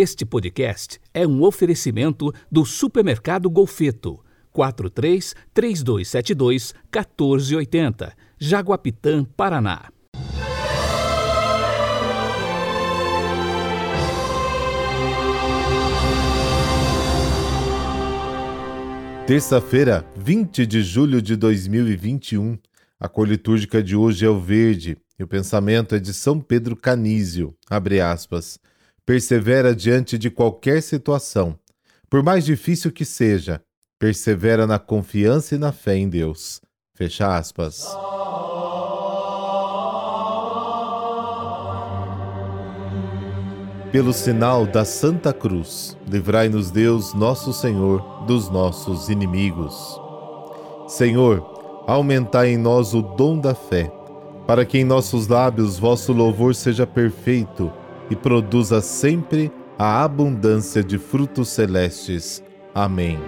Este podcast é um oferecimento do Supermercado Golfeto. 43 3272 1480, Jaguapitã, Paraná. Terça-feira, 20 de julho de 2021. A cor litúrgica de hoje é o verde e o pensamento é de São Pedro Canísio. Abre aspas. Persevera diante de qualquer situação, por mais difícil que seja, persevera na confiança e na fé em Deus. Fecha aspas. Pelo sinal da Santa Cruz, livrai-nos Deus, nosso Senhor, dos nossos inimigos. Senhor, aumentai em nós o dom da fé, para que em nossos lábios vosso louvor seja perfeito e produza sempre a abundância de frutos celestes. Amém.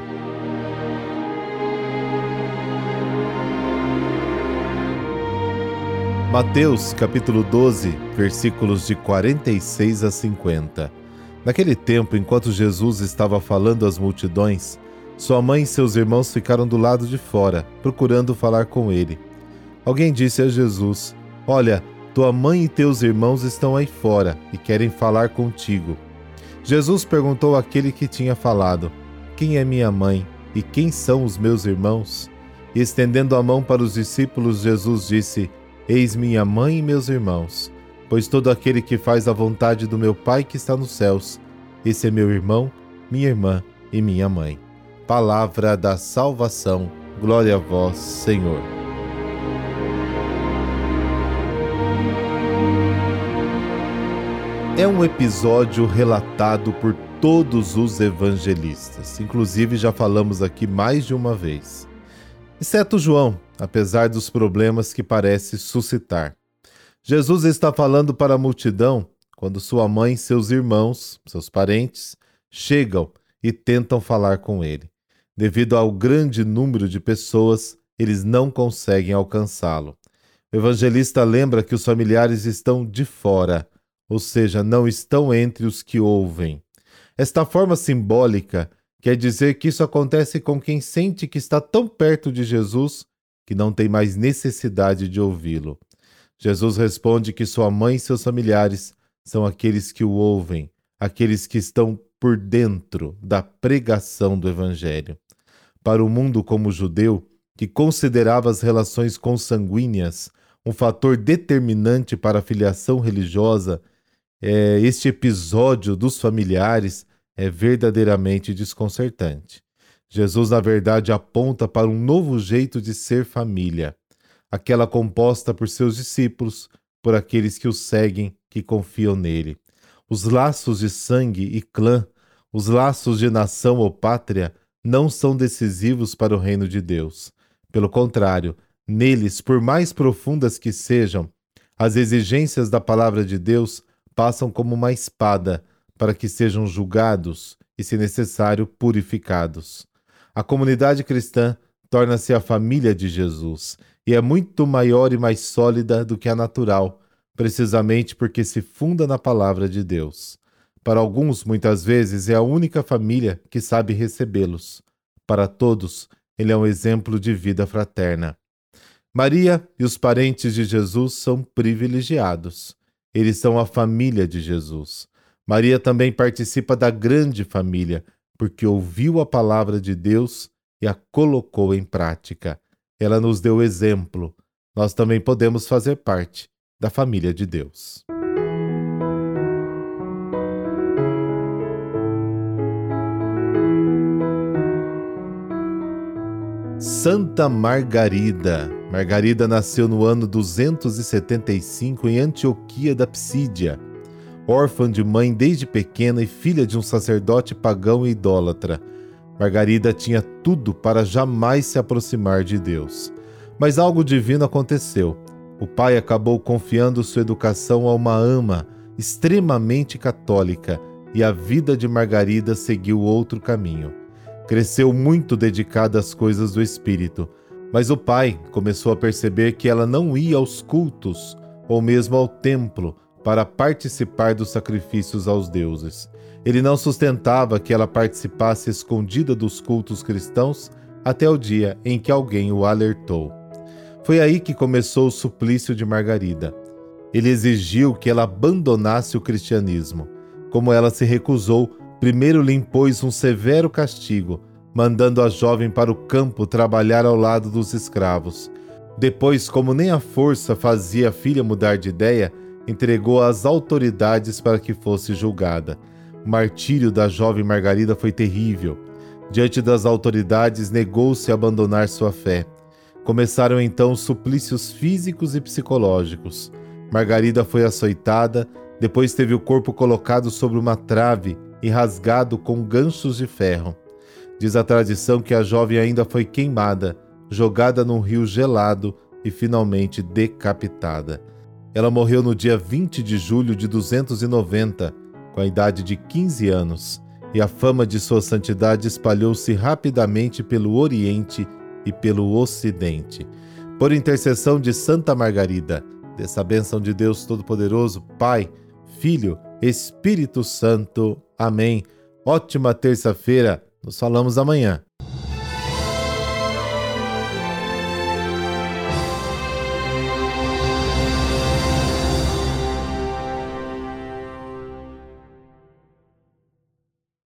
Mateus capítulo 12, versículos de 46 a 50. Naquele tempo, enquanto Jesus estava falando às multidões, sua mãe e seus irmãos ficaram do lado de fora, procurando falar com ele. Alguém disse a Jesus: Olha, tua mãe e teus irmãos estão aí fora e querem falar contigo. Jesus perguntou àquele que tinha falado: Quem é minha mãe e quem são os meus irmãos? E estendendo a mão para os discípulos, Jesus disse: Eis minha mãe e meus irmãos, pois todo aquele que faz a vontade do meu Pai que está nos céus, esse é meu irmão, minha irmã e minha mãe. Palavra da salvação. Glória a vós, Senhor. É um episódio relatado por todos os evangelistas. Inclusive, já falamos aqui mais de uma vez. Exceto João, apesar dos problemas que parece suscitar. Jesus está falando para a multidão quando sua mãe seus irmãos, seus parentes, chegam e tentam falar com ele. Devido ao grande número de pessoas, eles não conseguem alcançá-lo. O evangelista lembra que os familiares estão de fora ou seja, não estão entre os que ouvem. Esta forma simbólica quer dizer que isso acontece com quem sente que está tão perto de Jesus que não tem mais necessidade de ouvi-lo. Jesus responde que sua mãe e seus familiares são aqueles que o ouvem, aqueles que estão por dentro da pregação do Evangelho. Para o mundo como judeu, que considerava as relações consanguíneas um fator determinante para a filiação religiosa é, este episódio dos familiares é verdadeiramente desconcertante. Jesus, na verdade, aponta para um novo jeito de ser família, aquela composta por seus discípulos, por aqueles que o seguem, que confiam nele. Os laços de sangue e clã, os laços de nação ou pátria, não são decisivos para o reino de Deus. Pelo contrário, neles, por mais profundas que sejam, as exigências da palavra de Deus passam como uma espada para que sejam julgados e, se necessário, purificados. A comunidade cristã torna-se a família de Jesus e é muito maior e mais sólida do que a natural, precisamente porque se funda na palavra de Deus. Para alguns, muitas vezes, é a única família que sabe recebê-los. Para todos, ele é um exemplo de vida fraterna. Maria e os parentes de Jesus são privilegiados. Eles são a família de Jesus. Maria também participa da grande família, porque ouviu a palavra de Deus e a colocou em prática. Ela nos deu exemplo. Nós também podemos fazer parte da família de Deus. Santa Margarida Margarida nasceu no ano 275 em Antioquia da Psídia. Órfã de mãe desde pequena e filha de um sacerdote pagão e idólatra, Margarida tinha tudo para jamais se aproximar de Deus. Mas algo divino aconteceu. O pai acabou confiando sua educação a uma ama extremamente católica e a vida de Margarida seguiu outro caminho. Cresceu muito dedicada às coisas do espírito mas o pai começou a perceber que ela não ia aos cultos ou mesmo ao templo para participar dos sacrifícios aos deuses. Ele não sustentava que ela participasse escondida dos cultos cristãos até o dia em que alguém o alertou. Foi aí que começou o suplício de Margarida. Ele exigiu que ela abandonasse o cristianismo. Como ela se recusou, primeiro lhe impôs um severo castigo, mandando a jovem para o campo trabalhar ao lado dos escravos. Depois, como nem a força fazia a filha mudar de ideia, entregou às autoridades para que fosse julgada. O martírio da jovem Margarida foi terrível. Diante das autoridades, negou-se a abandonar sua fé. Começaram então suplícios físicos e psicológicos. Margarida foi açoitada, depois teve o corpo colocado sobre uma trave e rasgado com ganchos de ferro. Diz a tradição que a jovem ainda foi queimada, jogada num rio gelado e finalmente decapitada. Ela morreu no dia 20 de julho de 290, com a idade de 15 anos, e a fama de sua santidade espalhou-se rapidamente pelo Oriente e pelo Ocidente. Por intercessão de Santa Margarida, dessa bênção de Deus Todo-Poderoso, Pai, Filho, Espírito Santo. Amém. Ótima terça-feira. Nos falamos amanhã.